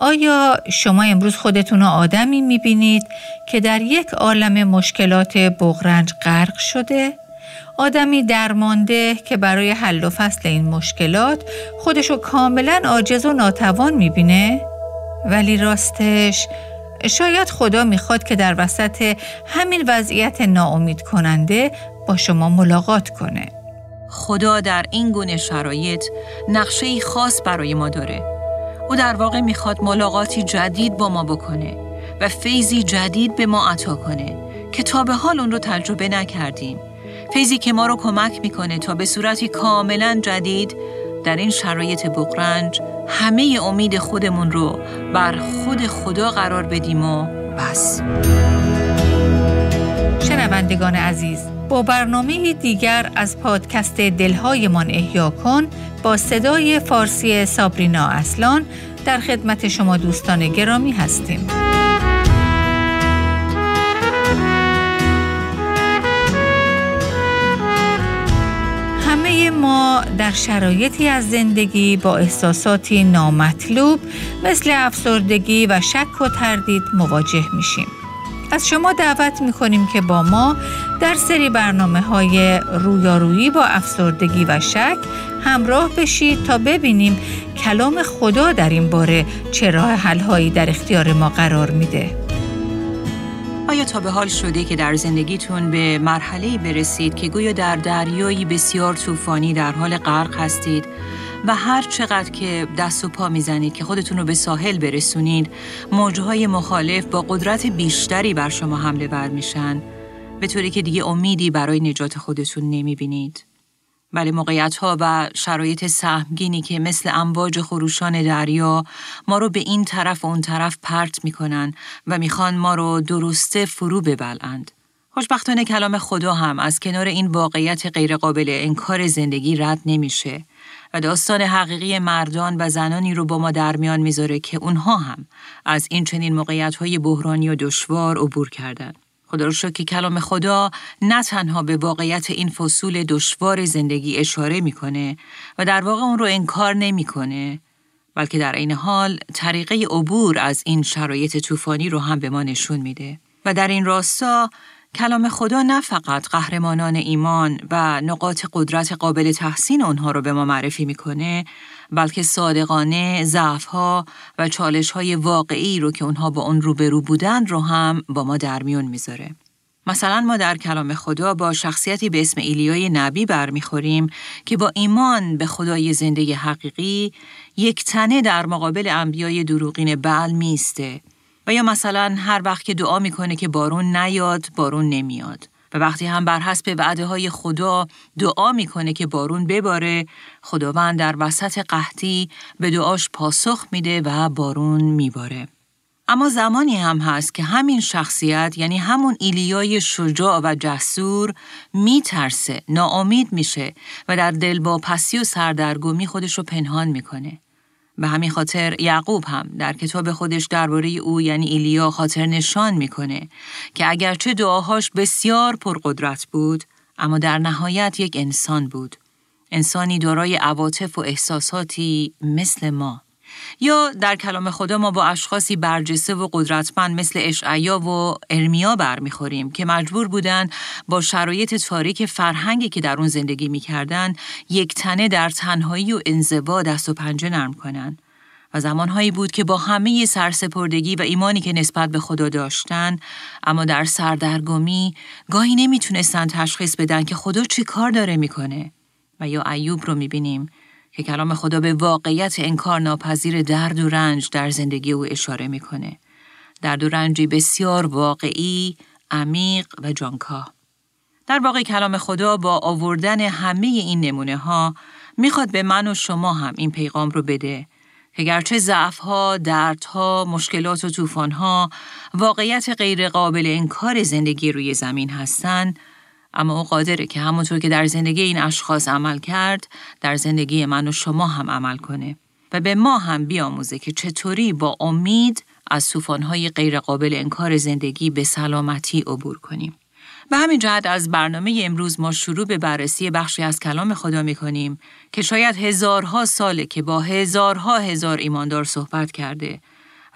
آیا شما امروز خودتون رو آدمی می‌بینید که در یک عالم مشکلات بغرنج غرق شده؟ آدمی درمانده که برای حل و فصل این مشکلات خودشو کاملا عاجز و ناتوان می‌بینه؟ ولی راستش شاید خدا می‌خواد که در وسط همین وضعیت ناامید کننده با شما ملاقات کنه. خدا در این گونه شرایط نقشه خاص برای ما داره. او در واقع می‌خواد ملاقاتی جدید با ما بکنه و فیضی جدید به ما عطا کنه که تا به حال اون رو تجربه نکردیم. فیضی که ما رو کمک می‌کنه تا به صورتی کاملا جدید در این شرایط بقرنج همه امید خودمون رو بر خود خدا قرار بدیم و بس شنوندگان عزیز با برنامه دیگر از پادکست دلهایمان احیا کن با صدای فارسی سابرینا اصلان در خدمت شما دوستان گرامی هستیم. همه ما در شرایطی از زندگی با احساساتی نامطلوب مثل افسردگی و شک و تردید مواجه میشیم. از شما دعوت می‌کنیم که با ما در سری برنامه های رویارویی با افسردگی و شک همراه بشید تا ببینیم کلام خدا در این باره چه راه حل در اختیار ما قرار میده. آیا تا به حال شده که در زندگیتون به مرحله برسید که گویا در دریایی بسیار طوفانی در حال غرق هستید و هر چقدر که دست و پا می‌زنید که خودتون رو به ساحل برسونید موجهای مخالف با قدرت بیشتری بر شما حمله بر میشن. به طوری که دیگه امیدی برای نجات خودتون نمی‌بینید. ولی موقعیت ها و شرایط سهمگینی که مثل امواج خروشان دریا ما رو به این طرف و اون طرف پرت می‌کنن و می‌خوان ما رو درسته فرو ببلند. خوشبختانه کلام خدا هم از کنار این واقعیت غیرقابل انکار زندگی رد نمیشه و داستان حقیقی مردان و زنانی رو با ما در میان می‌ذاره که اونها هم از این چنین موقعیت های بحرانی و دشوار عبور کردند. خدا رو که کلام خدا نه تنها به واقعیت این فصول دشوار زندگی اشاره می‌کنه و در واقع اون رو انکار نمی‌کنه بلکه در این حال طریقه عبور از این شرایط طوفانی رو هم به ما نشون میده. و در این راستا کلام خدا نه فقط قهرمانان ایمان و نقاط قدرت قابل تحسین اونها رو به ما معرفی می‌کنه بلکه صادقانه ضعفها و چالشهای واقعی رو که اونها با اون روبرو بودن رو هم با ما در میون می‌ذاره. مثلا ما در کلام خدا با شخصیتی به اسم ایلیای نبی برمیخوریم که با ایمان به خدای زندگی حقیقی یک تنه در مقابل انبیای دروغین بل میسته و یا مثلا هر وقت که دعا می‌کنه که بارون نیاد بارون نمیاد وقتی هم بر حسب وعده های خدا دعا می‌کنه که بارون بباره خداوند در وسط قحطی به دعاش پاسخ میده و بارون میباره اما زمانی هم هست که همین شخصیت یعنی همون ایلیای شجاع و جسور میترسه، ناامید میشه و در دل با پسی و سردرگمی خودش رو پنهان می‌کنه. به همین خاطر یعقوب هم در کتاب خودش درباره او یعنی ایلیا خاطر نشان می‌کنه که اگرچه دعاهاش بسیار پرقدرت بود اما در نهایت یک انسان بود. انسانی دارای عواطف و احساساتی مثل ما. یا در کلام خدا ما با اشخاصی برجسته و قدرتمند مثل اشعیا و ارمیا برمیخوریم که مجبور بودن با شرایط تاریک فرهنگی که در اون زندگی می‌کردن یک تنه در تنهایی و انزوا دست و پنجه نرم کنن. و زمانهایی بود که با همه سرسپردگی و ایمانی که نسبت به خدا داشتن اما در سردرگمی گاهی نمی‌تونستن تشخیص بدن که خدا چی کار داره می‌کنه. و یا ایوب رو می‌بینیم. که کلام خدا به واقعیت انکار ناپذیر درد و رنج در زندگی او اشاره می‌کنه. درد و رنجی بسیار واقعی، عمیق و جانکاه. در واقع کلام خدا با آوردن همه این نمونه ها می‌خواد به من و شما هم این پیغام رو بده که گرچه ضعف ها، دردها، مشکلات و طوفان ها واقعیت غیر قابل انکار زندگی روی زمین هستند اما او قادره که همونطور که در زندگی این اشخاص عمل کرد در زندگی من و شما هم عمل کنه و به ما هم بیاموزه که چطوری با امید از طوفان‌های غیرقابل انکار زندگی به سلامتی عبور کنیم. به همین جهت از برنامه امروز ما شروع به بررسی بخشی از کلام خدا می کنیم که شاید هزارها ساله که با هزارها هزار ایماندار صحبت کرده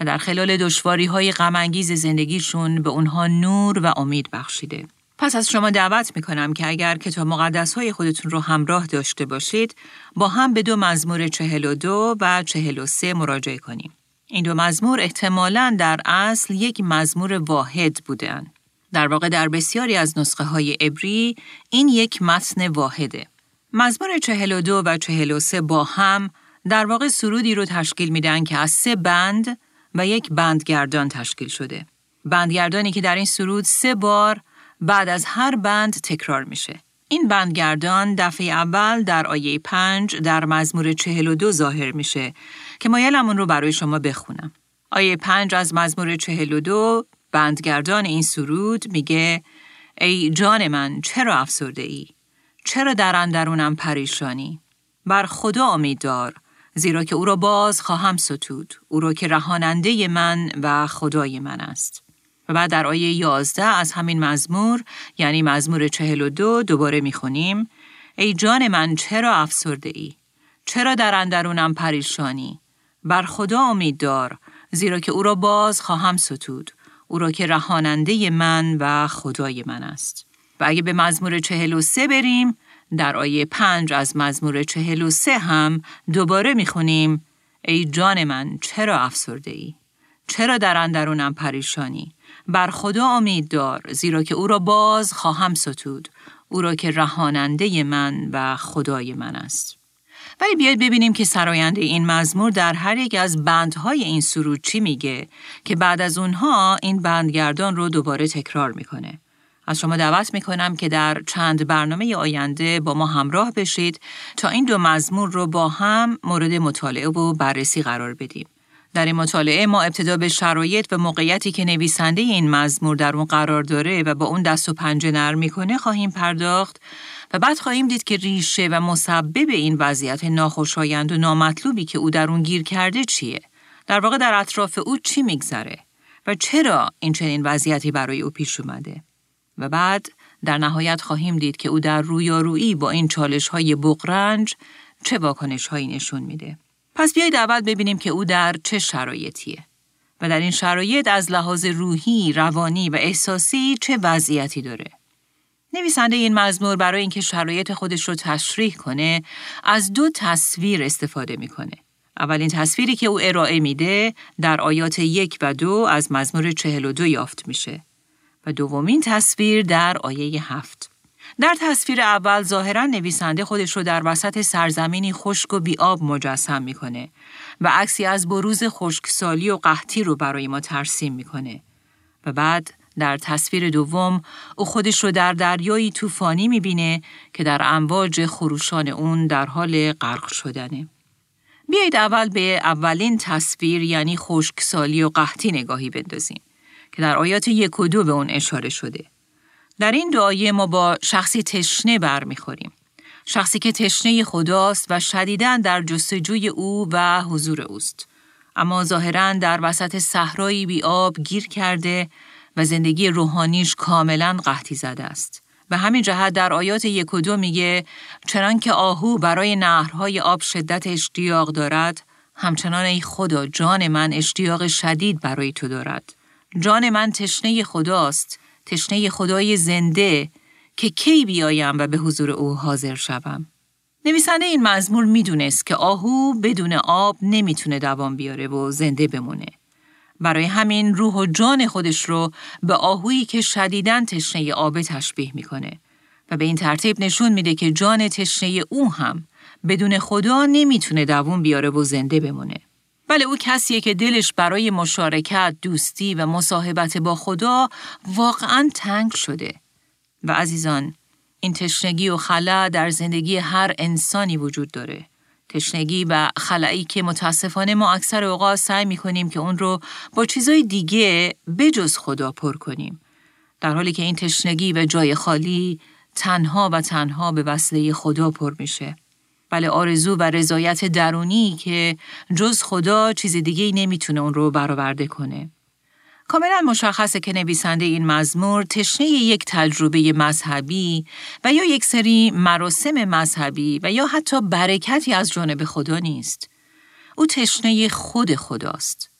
و در خلال دشواری های غمانگیز زندگیشون به اونها نور و امید بخشیده. پس از شما دعوت می کنم که اگر کتاب مقدس های خودتون رو همراه داشته باشید با هم به دو مزمور 42 و 43 مراجعه کنیم. این دو مزمور احتمالاً در اصل یک مزمور واحد بودن. در واقع در بسیاری از نسخه های عبری این یک متن واحده. مزمور 42 و 43 با هم در واقع سرودی رو تشکیل میدن که از سه بند و یک بندگردان تشکیل شده. بندگردانی که در این سرود سه بار بعد از هر بند تکرار میشه. این بندگردان دفعه اول در آیه 5 در مزمور 42 ظاهر میشه که مایلمون رو برای شما بخونم. آیه 5 از مزمور 42 بندگردان این سرود میگه ای جان من چرا افسرده ای؟ چرا در اندرونم پریشانی؟ بر خدا امید دار زیرا که او را باز خواهم ستود او را که رهاننده من و خدای من است و بعد در آیه 11 از همین مزمور یعنی مزمور 42 دوباره می‌خونیم. ای جان من چرا افسرده ای چرا در اندرونم پریشانی؟ بر خدا امید دار زیرا که او را باز خواهم ستود. او را که رهاننده من و خدای من است. و اگه به مزمور 43 بریم در آیه 5 از مزمور 43 هم دوباره می‌خونیم. ای جان من چرا افسرده ای؟ چرا در اندرونم پریشانی؟ بر خدا امید دار زیرا که او را باز خواهم ستود او را که رهاننده من و خدای من است. ولی بیاید ببینیم که سراینده این مزمور در هر یک از بندهای این سرود چی میگه که بعد از اونها این بندگردان رو دوباره تکرار می‌کنه. از شما دعوت می‌کنم که در چند برنامه آینده با ما همراه بشید تا این دو مزمور رو با هم مورد مطالعه و بررسی قرار بدیم. در این مطالعه ما ابتدا به شرایط و موقعیتی که نویسنده این مزمور در اون قرار داره و با اون دست و پنجه نرم می‌کنه خواهیم پرداخت و بعد خواهیم دید که ریشه و مسبب این وضعیت ناخوشایند و نامطلوبی که او در اون گیر کرده چیه؟ در واقع در اطراف او چی میگذره؟ و چرا این چنین وضعیتی برای او پیش اومده؟ و بعد در نهایت خواهیم دید که او در رویارویی با این چالش های بغرنج چه واکنش هایی نشون میده. پس بیایید اول ببینیم که او در چه شرایطیه و در این شرایط از لحاظ روحی، روانی و احساسی چه وضعیتی داره. نویسنده این مزمور برای اینکه شرایط خودش رو تشریح کنه از دو تصویر استفاده می‌کنه. اولین تصویری که او ارائه میده در آیات یک و دو از مزمور چهل و دو یافت میشه و دومین تصویر در آیه هفت. در تصویر اول ظاهرا نویسنده خودش رو در وسط سرزمینی خشک و بیاب مجسم می‌کنه و عکسی از بروز خشکسالی و قحطی رو برای ما ترسیم می‌کنه و بعد در تصویر دوم او خودش رو در دریایی طوفانی می‌بینه که در امواج خروشان اون در حال غرق شدنه. بیایید اول به اولین تصویر یعنی خشکسالی و قحطی نگاهی بندازیم که در آیات یک و دو به اون اشاره شده. در این دعایه ما با شخصی تشنه برمیخوریم. شخصی که تشنه خداست و شدیداً در جستجوی او و حضور اوست. اما ظاهرا در وسط صحرایی بی آب گیر کرده و زندگی روحانیش کاملا قحطی زده است. به همین جهت در آیات یک و دو میگه چنان که آهو برای نهرهای آب شدت اشتیاق دارد همچنان ای خدا جان من اشتیاق شدید برای تو دارد. جان من تشنه خداست تشنه خدای زنده که کی بیایم و به حضور او حاضر شوم. نویسنده این مزمور می‌دونست که آهو بدون آب نمی‌تونه دوام بیاره و زنده بمونه. برای همین روح و جان خودش رو به آهویی که شدیداً تشنه آب تشبیه می‌کنه و به این ترتیب نشون میده که جان تشنه او هم بدون خدا نمی‌تونه دوام بیاره و زنده بمونه. بله او کسیه که دلش برای مشارکت، دوستی و مصاحبت با خدا واقعا تنگ شده. و عزیزان، این تشنگی و خلا در زندگی هر انسانی وجود داره. تشنگی و خلایی که متاسفانه ما اکثر اوقات سعی می کنیم که اون رو با چیزای دیگه بجز خدا پر کنیم. در حالی که این تشنگی و جای خالی تنها و تنها به وسیله خدا پر میشه. بله آرزو و رضایت درونی که جز خدا چیز دیگه نمی‌تونه اون رو برآورده کنه. کاملا مشخصه که نویسنده این مزمور تشنه یک تجربه مذهبی و یا یک سری مراسم مذهبی و یا حتی برکتی از جانب خدا نیست. او تشنه خود خداست.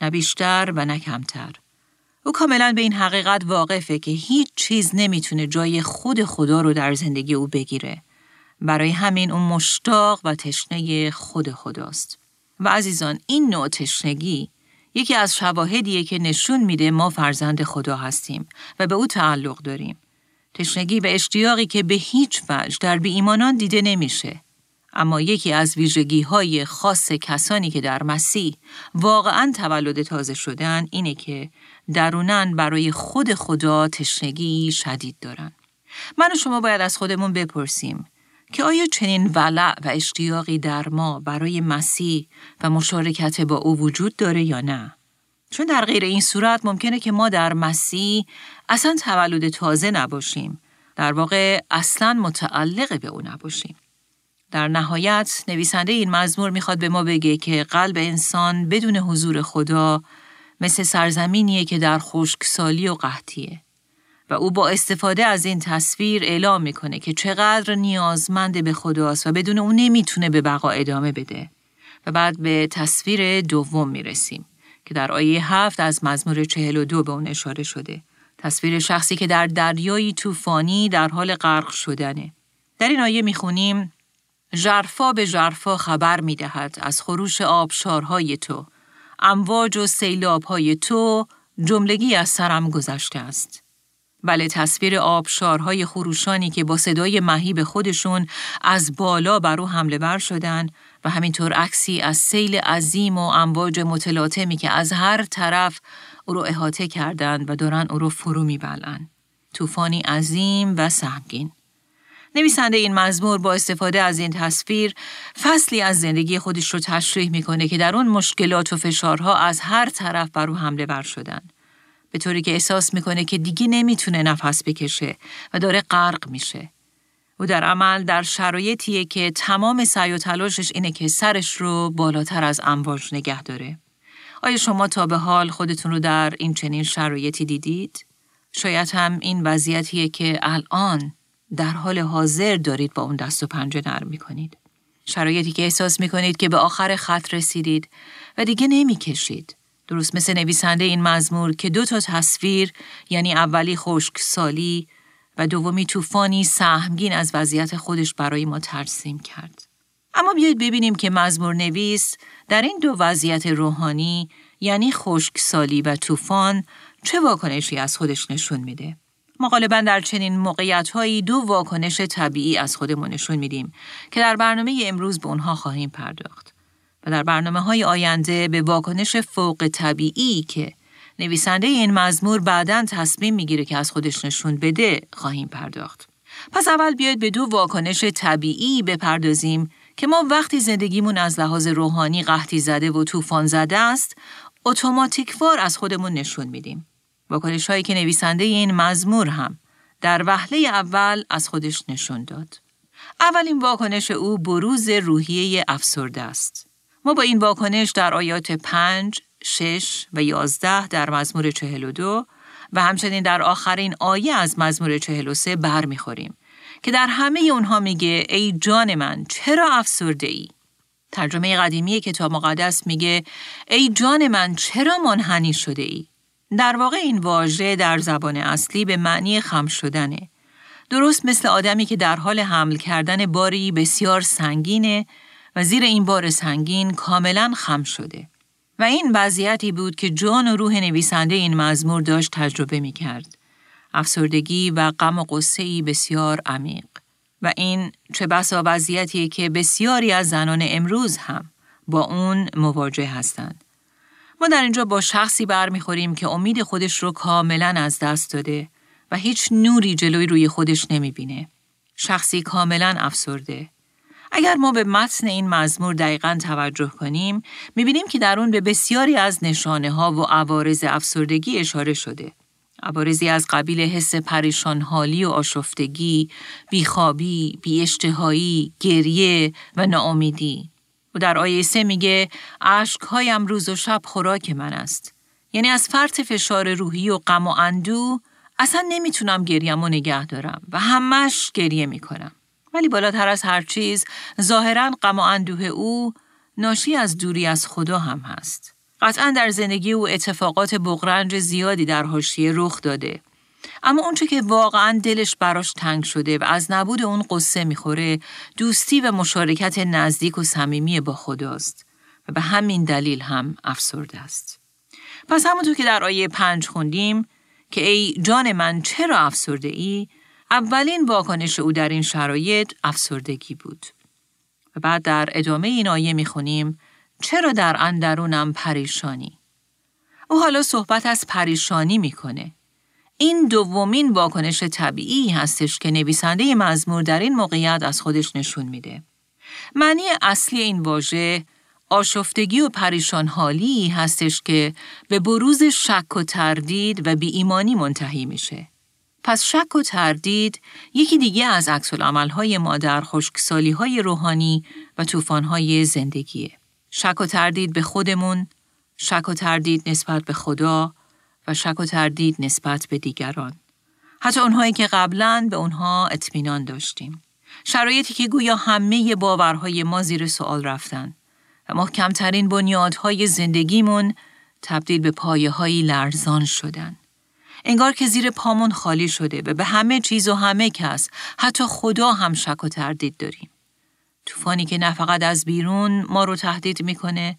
نه بیشتر و نه کمتر. او کاملا به این حقیقت واقفه که هیچ چیز نمی‌تونه جای خود خدا رو در زندگی او بگیره. برای همین اون مشتاق و تشنه خود خداست. و عزیزان این نوع تشنگی یکی از شواهدیه که نشون میده ما فرزند خدا هستیم و به او تعلق داریم. تشنگی و اشتیاقی که به هیچ وجه در بی ایمانان دیده نمیشه. اما یکی از ویژگی های خاص کسانی که در مسیح واقعا تولد تازه شدن اینه که درونن برای خود خدا تشنگی شدید دارن. من و شما باید از خودمون بپرسیم که آیا چنین ولع و اشتیاقی در ما برای مسیح و مشارکت با او وجود داره یا نه؟ چون در غیر این صورت ممکنه که ما در مسیح اصلا تولد تازه نباشیم. در واقع اصلا متعلق به او نباشیم. در نهایت نویسنده این مزمور می‌خواد به ما بگه که قلب انسان بدون حضور خدا مثل سرزمینیه که در خشکسالی و قحطیه. و او با استفاده از این تصویر اعلام می‌کنه که چقدر نیازمند به خداست و بدون او نمی‌تونه به بقا ادامه بده. و بعد به تصویر دوم می‌رسیم که در آیه هفت از مزمور چهل و دو به اون اشاره شده. تصویر شخصی که در دریایی طوفانی در حال غرق شدنه. در این آیه می‌خونیم جرفا به جرفا خبر می‌دهد از خروش آبشارهای تو. امواج و سیلابهای تو جملگی از سرم گذشته است. بله تصویر آبشارهای خروشانی که با صدای مهیب خودشون از بالا بر او حمله بر شدن و همینطور عکسی از سیل عظیم و امواج متلاطمی که از هر طرف او رو احاطه کردند و دارن او رو فرو میبلن. طوفانی عظیم و سهمگین. نویسنده این مزمور با استفاده از این تصویر فصلی از زندگی خودش رو تشریح می‌کنه که در اون مشکلات و فشارها از هر طرف بر او حمله بر شدن. به طوری که احساس می‌کنه که دیگه نمی‌تونه نفس بکشه و داره غرق میشه. او در عمل در شرایطیه که تمام سعی و تلاشش اینه که سرش رو بالاتر از امواج نگه داره. آیا شما تا به حال خودتون رو در این چنین شرایطی دیدید؟ شاید هم این وضعیتیه که الان در حال حاضر دارید با اون دست و پنجه نرم می‌کنید. شرایطی که احساس می‌کنید که به آخر خط رسیدید و دیگه نمی‌کشید. درست مثل نویسنده این مزمور که دو تا تصویر یعنی اولی خشک سالی و دومی طوفانی سهمگین از وضعیت خودش برای ما ترسیم کرد. اما بیایید ببینیم که مزمور نویس در این دو وضعیت روحانی یعنی خشکسالی و طوفان چه واکنشی از خودش نشون میده. ما غالبا در چنین موقعیت هایی دو واکنش طبیعی از خودمون نشون میدیم که در برنامه امروز به اونها خواهیم پرداخت. در برنامه های آینده به واکنش فوق طبیعی که نویسنده این مزمور بعدا تصمیم می‌گیره که از خودش نشون بده خواهیم پرداخت. پس اول بیاید به دو واکنش طبیعی بپردازیم که ما وقتی زندگیمون از لحاظ روحانی قحطی زده و طوفان زده است، اتوماتیکوار از خودمون نشون میدیم. واکنش هایی که نویسنده این مزمور هم در وهله اول از خودش نشون داد. اولین واکنش او بروز روحیه افسرده است. ما با این واکنش در آیات 5 شش و یازده در مزمور چهل و دو و همچنین در آخرین آیه از مزمور چهل و سه بر می‌خوریم که در همه اونها میگه ای جان من چرا افسرده ای؟ ترجمه قدیمی کتاب مقدس میگه ای جان من چرا منحنی شده ای؟ در واقع این واژه در زبان اصلی به معنی خم شدنه. درست مثل آدمی که در حال حمل کردن باری بسیار سنگینه و زیر این بار سنگین کاملا خم شده. و این وضعیتی بود که جان و روح نویسنده این مزمور داشت تجربه می کرد. افسردگی و غم و قصه بسیار عمیق. و این چه بسا وضعیتی که بسیاری از زنان امروز هم با اون مواجه هستند. ما در اینجا با شخصی برمیخوریم که امید خودش رو کاملا از دست داده و هیچ نوری جلوی روی خودش نمی‌بینه. شخصی کاملا افسرده. اگر ما به متن این مزمور دقیقا توجه کنیم، می‌بینیم که در اون به بسیاری از نشانه ها و عوارض افسردگی اشاره شده. عوارضی از قبیل حس پریشان حالی و آشفتگی، بیخوابی، بیاشتهایی، گریه و ناامیدی. و در آیه سه میگه عشقهایم روز و شب خوراک من است. یعنی از فرط فشار روحی و غم و اندو اصلا نمی‌تونم گریم و نگه دارم و همش گریه می‌کنم. ولی بالاتر از هر چیز ظاهرا غم و اندوه او ناشی از دوری از خدا هم هست. قطعا در زندگی او اتفاقات بغرنج زیادی در حاشیه رخ داده. اما اونچه که واقعا دلش براش تنگ شده و از نبود اون قصه می‌خوره دوستی و مشارکت نزدیک و صمیمی با خداست و به همین دلیل هم افسرده است. پس همونطور که در آیه پنج خوندیم که ای جان من چرا افسرده ای؟ اولین واکنش او در این شرایط افسردگی بود. و بعد در ادامه این آیه می‌خونیم چرا در اندرونم پریشانی؟ او حالا صحبت از پریشانی می‌کنه. این دومین واکنش طبیعی هستش که نویسنده مزمور در این موقعیت از خودش نشون میده. معنی اصلی این واژه آشفتگی و پریشان حالی هستش که به بروز شک و تردید و بی ایمانی منتهی میشه. پس شک و تردید یکی دیگه از عکس ما در خشکسالی های روحانی و طوفان های زندگیه. شک و تردید به خودمون، شک و تردید نسبت به خدا و شک و تردید نسبت به دیگران. حتی اونهایی که قبلا به اونها اطمینان داشتیم. شرایطی که گویا همه باورهای ما زیر سوال رفتن و محکمترین بنیادهای زندگیمون تبدیل به پایه های لرزان شدن. انگار که زیر پامون خالی شده و به همه چیز و همه کس حتی خدا هم شک و تردید داریم. طوفانی که نه فقط از بیرون ما رو تهدید می‌کنه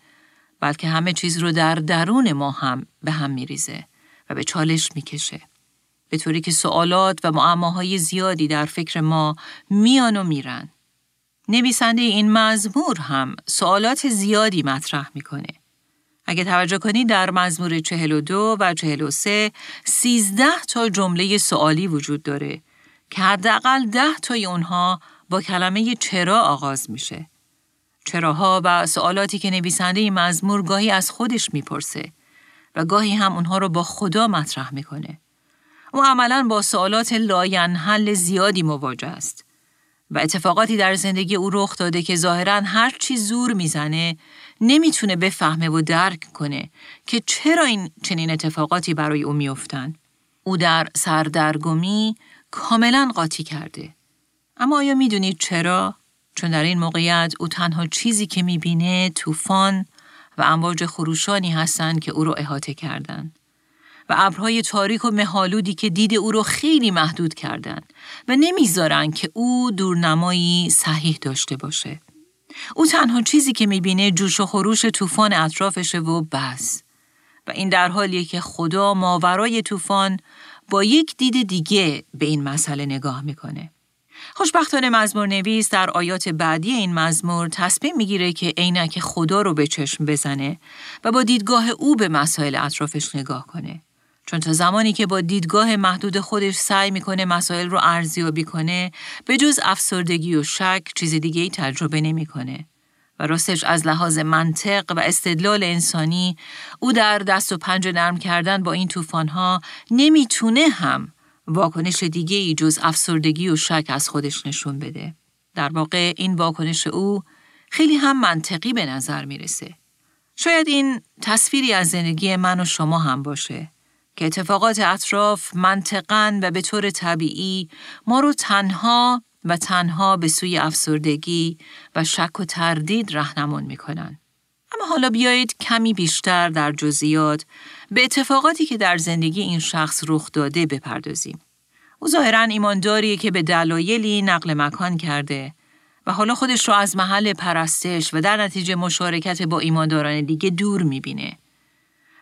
بلکه همه چیز رو در درون ما هم به هم میریزه و به چالش می‌کشه. به طوری که سوالات و معماهای زیادی در فکر ما میان و میرن. نویسنده این مزمور هم سوالات زیادی مطرح می‌کنه. اگه توجه کنید در مزمور 42 و 43 13 تا جمله سوالی وجود داره که حداقل 10 تای اونها با کلمه چرا آغاز میشه. چراها و سوالاتی که نویسنده این مزمور گاهی از خودش می‌پرسه و گاهی هم اونها رو با خدا مطرح می‌کنه. او عملا با سوالات لاینحل زیادی مواجه است و اتفاقاتی در زندگی او رخ داده که ظاهرا هر چی زور می‌زنه نمی‌تونه بفهمه و درک کنه که چرا این چنین اتفاقاتی برای او میافتند. او در سردرگمی کاملا قاطی کرده. اما آیا می‌دونید چرا؟ چون در این موقعیت او تنها چیزی که می‌بینه طوفان و امواج خروشانی هستند که او رو احاطه کردند. و ابرهای تاریک و مهالودی که دید او رو خیلی محدود کردند و نمی‌ذارن که او دورنمایی صحیح داشته باشه. او تنها چیزی که می‌بینه جوش و خروش طوفان اطرافشه و بس. و این در حالیه که خدا ماورای طوفان با یک دید دیگه به این مسئله نگاه می‌کنه. خوشبختانه مزمور نویس در آیات بعدی این مزمور تصمیم می‌گیره که عینک خدا رو به چشم بزنه و با دیدگاه او به مسائل اطرافش نگاه کنه. چون تا زمانی که با دیدگاه محدود خودش سعی می‌کنه مسائل رو ارزیابی کنه به جز افسردگی و شک چیز دیگه ای تجربه نمی‌کنه. و راستش از لحاظ منطق و استدلال انسانی او در دست و پنج نرم کردن با این طوفانها نمی‌تونه هم واکنش دیگه ای جز افسردگی و شک از خودش نشون بده. در واقع این واکنش او خیلی هم منطقی به نظر می‌رسه. شاید این تصویری از زندگی من و شما هم باشه که اتفاقات اطراف منطقا و به طور طبیعی ما رو تنها و تنها به سوی افسردگی و شک و تردید رهنمون می‌کنن. اما حالا بیایید کمی بیشتر در جزئیات به اتفاقاتی که در زندگی این شخص رخ داده بپردازیم. او ظاهرا ایمانداریه که به دلایلی نقل مکان کرده و حالا خودش رو از محل پرستش و در نتیجه مشارکت با ایمانداران دیگه دور می‌بینه.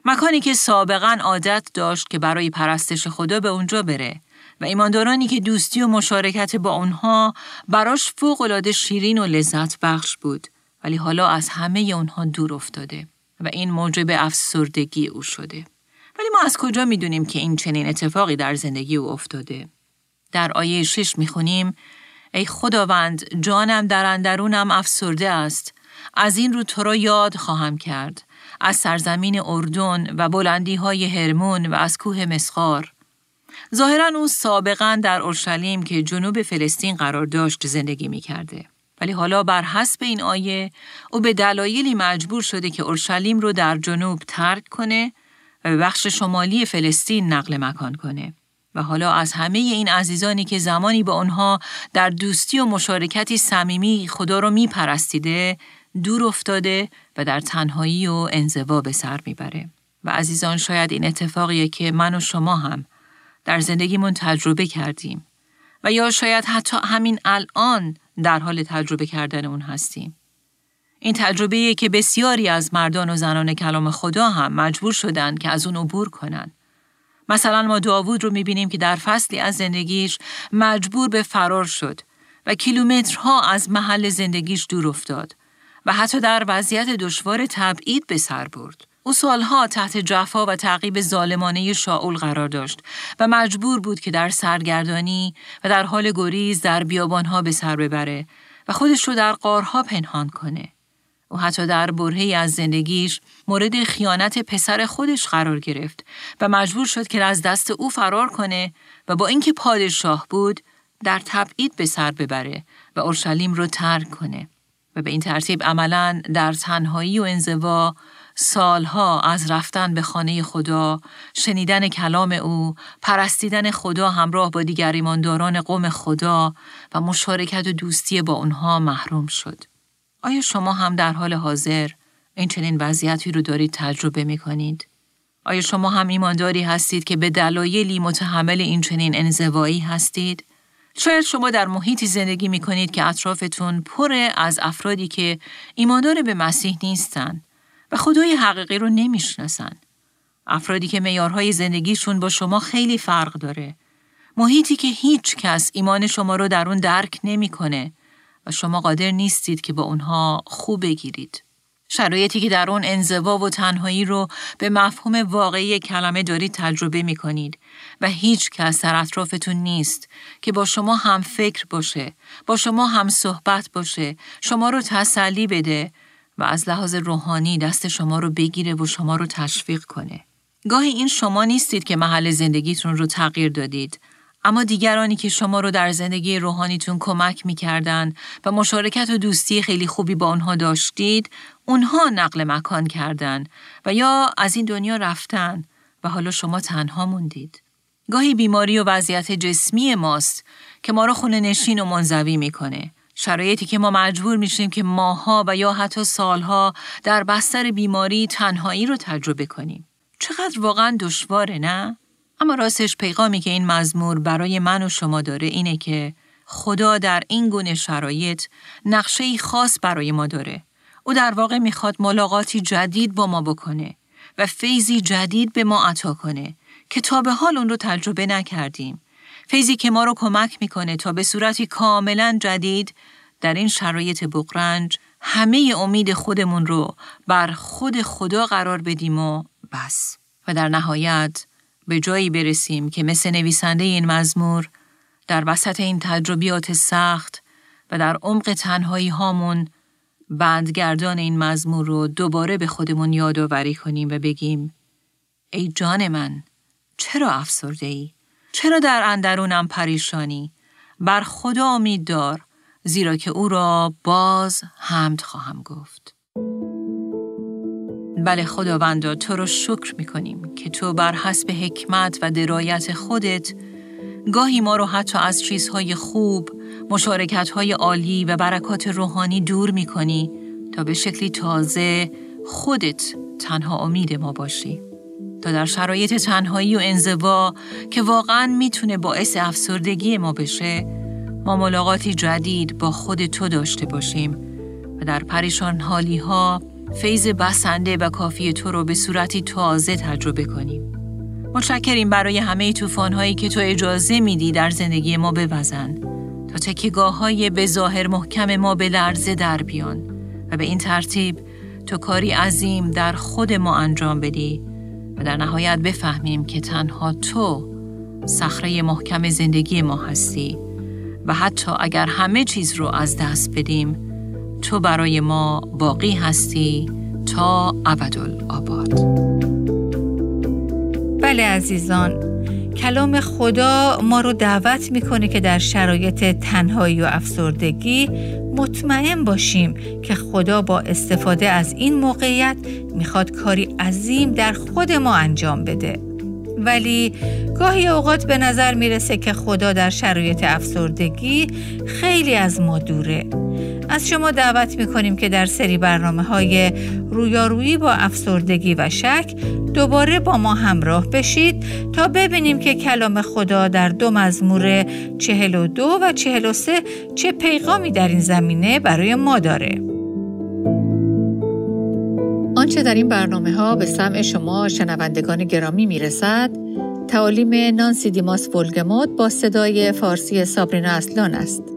مکانی که سابقا عادت داشت که برای پرستش خدا به اونجا بره و ایماندارانی که دوستی و مشارکت با اونها براش فوق شیرین و لذت بخش بود ولی حالا از همه اونها دور افتاده و این موجب افسردگی او شده. ولی ما از کجا می‌دونیم که این چنین اتفاقی در زندگی او افتاده؟ در آیه شش می‌خونیم ای خداوند جانم در اندرونم افسرده است از این رو تو را یاد خواهم کرد از سرزمین اردن و بلندی های هرمون و از کوه مسخار ظاهرا او سابقا در اورشلیم که جنوب فلسطین قرار داشت زندگی می کرده. ولی حالا بر حسب این آیه او به دلایلی مجبور شده که اورشلیم رو در جنوب ترک کنه و به بخش شمالی فلسطین نقل مکان کنه. و حالا از همه این عزیزانی که زمانی با آنها در دوستی و مشارکتی صمیمی خدا رو می پرستیده دور افتاده و در تنهایی و انزوا به سر می‌بره. و عزیزان شاید این اتفاقیه که من و شما هم در زندگیمون تجربه کردیم و یا شاید حتی همین الان در حال تجربه کردن اون هستیم. این تجربه که بسیاری از مردان و زنان کلام خدا هم مجبور شدن که از اون عبور کنن. مثلا ما داوود رو می‌بینیم که در فصلی از زندگیش مجبور به فرار شد و کیلومترها از محل زندگیش دور افتاد و حتی در وضعیت دشوار تبعید به سر برد. او سالها تحت جفا و تعقیب ظالمانه شاول قرار داشت و مجبور بود که در سرگردانی و در حال گریز در بیابانها به سر ببره و خودش رو در قارها پنهان کنه. او حتی در برهی از زندگیش مورد خیانت پسر خودش قرار گرفت و مجبور شد که از دست او فرار کنه و با اینکه پادشاه بود در تبعید به سر ببره و اورشلیم رو ترک کنه و به این ترتیب عملا در تنهایی و انزوا سالها از رفتن به خانه خدا، شنیدن کلام او، پرستیدن خدا همراه با دیگر ایمانداران قوم خدا و مشارکت و دوستی با اونها محروم شد. آیا شما هم در حال حاضر این چنین وضعیتی رو دارید تجربه می کنید؟ آیا شما هم ایمانداری هستید که به دلایلی متحمل این چنین انزوایی هستید؟ شاید شما در محیطی زندگی می کنید که اطرافتون پر از افرادی که ایماندار به مسیح نیستند و خدای حقیقی رو نمی‌شناسن. افرادی که میارهای زندگیشون با شما خیلی فرق داره. محیطی که هیچ کس ایمان شما رو در اون درک نمی‌کنه و شما قادر نیستید که با اونها خوب بگیرید. شرایطی که در اون انزوا و تنهایی رو به مفهوم واقعی کلمه دارید تجربه می کنید و هیچ کس در اطرافتون نیست که با شما هم فکر باشه، با شما هم صحبت باشه، شما رو تسلی بده و از لحاظ روحانی دست شما رو بگیره و شما رو تشویق کنه. گاهی این شما نیستید که محل زندگیتون رو تغییر دادید، اما دیگرانی که شما رو در زندگی روحانیتون کمک می‌کردن و مشارکت و دوستی خیلی خوبی با آنها داشتید، اونها نقل مکان کردن و یا از این دنیا رفتن و حالا شما تنها موندید. گاهی بیماری و وضعیت جسمی ماست که ما رو خونه نشین و منزوی می‌کنه شرایطی که ما مجبور میشیم که ماها و یا حتی سالها در بستر بیماری تنهایی رو تجربه کنیم. چقدر واقعا دشواره نه؟ اما راستش پیغامی که این مزمور برای من و شما داره اینه که خدا در این گونه شرایط نقشه خاص برای ما داره. او در واقع می‌خواد ملاقاتی جدید با ما بکنه و فیضی جدید به ما عطا کنه که تا به حال اون رو تجربه نکردیم فیضی که ما رو کمک می‌کنه تا به صورتی کاملا جدید در این شرایط بقرنج همه امید خودمون رو بر خود خدا قرار بدیم و بس. و در نهایت به جایی برسیم که مثل نویسنده این مزمور در وسط این تجربیات سخت و در عمق تنهایی هامون بندگردان این مزمور رو دوباره به خودمون یادآوری کنیم و بگیم ای جان من چرا افسرده ای؟ چرا در اندرونم پریشانی؟ بر خدا امید دار زیرا که او را باز حمد خواهم گفت. بله خداوندا تو رو شکر می کنیم که تو بر حسب حکمت و درایت خودت گاهی ما رو حتی از چیزهای خوب، مشارکتهای عالی و برکات روحانی دور می کنی تا به شکلی تازه خودت تنها امید ما باشی. تا در شرایط تنهایی و انزوا که واقعا می‌تونه باعث افسردگی ما بشه ما ملاقاتی جدید با خود تو داشته باشیم و در پریشان حالی ها فیض بسنده و کافی تو رو به صورتی تازه تجربه کنیم. متشکریم برای همه توفان هایی که تو اجازه میدی در زندگی ما بوزن. تا تکیگاه های به ظاهر محکم ما به لرزه در بیان. و به این ترتیب تو کاری عظیم در خود ما انجام بدی و در نهایت بفهمیم که تنها تو صخره محکم زندگی ما هستی. و حتی اگر همه چیز رو از دست بدیم تو برای ما باقی هستی تا ابدالآباد بله عزیزان کلام خدا ما رو دعوت می‌کنه که در شرایط تنهایی و افسردگی مطمئن باشیم که خدا با استفاده از این موقعیت می‌خواد کاری عظیم در خود ما انجام بده. ولی گاهی اوقات به نظر می‌رسه که خدا در شرایط افسردگی خیلی از ما دوره از شما دعوت می کنیم که در سری برنامه های رویارویی با افسردگی و شک دوباره با ما همراه بشید تا ببینیم که کلام خدا در دو مزمور 42 و 43 چه پیغامی در این زمینه برای ما داره. آنچه در این برنامه ها به سمع شما شنوندگان گرامی می رسد، تعالیم نانسی دیماس فولگموت با صدای فارسی سابرینا اصلان است.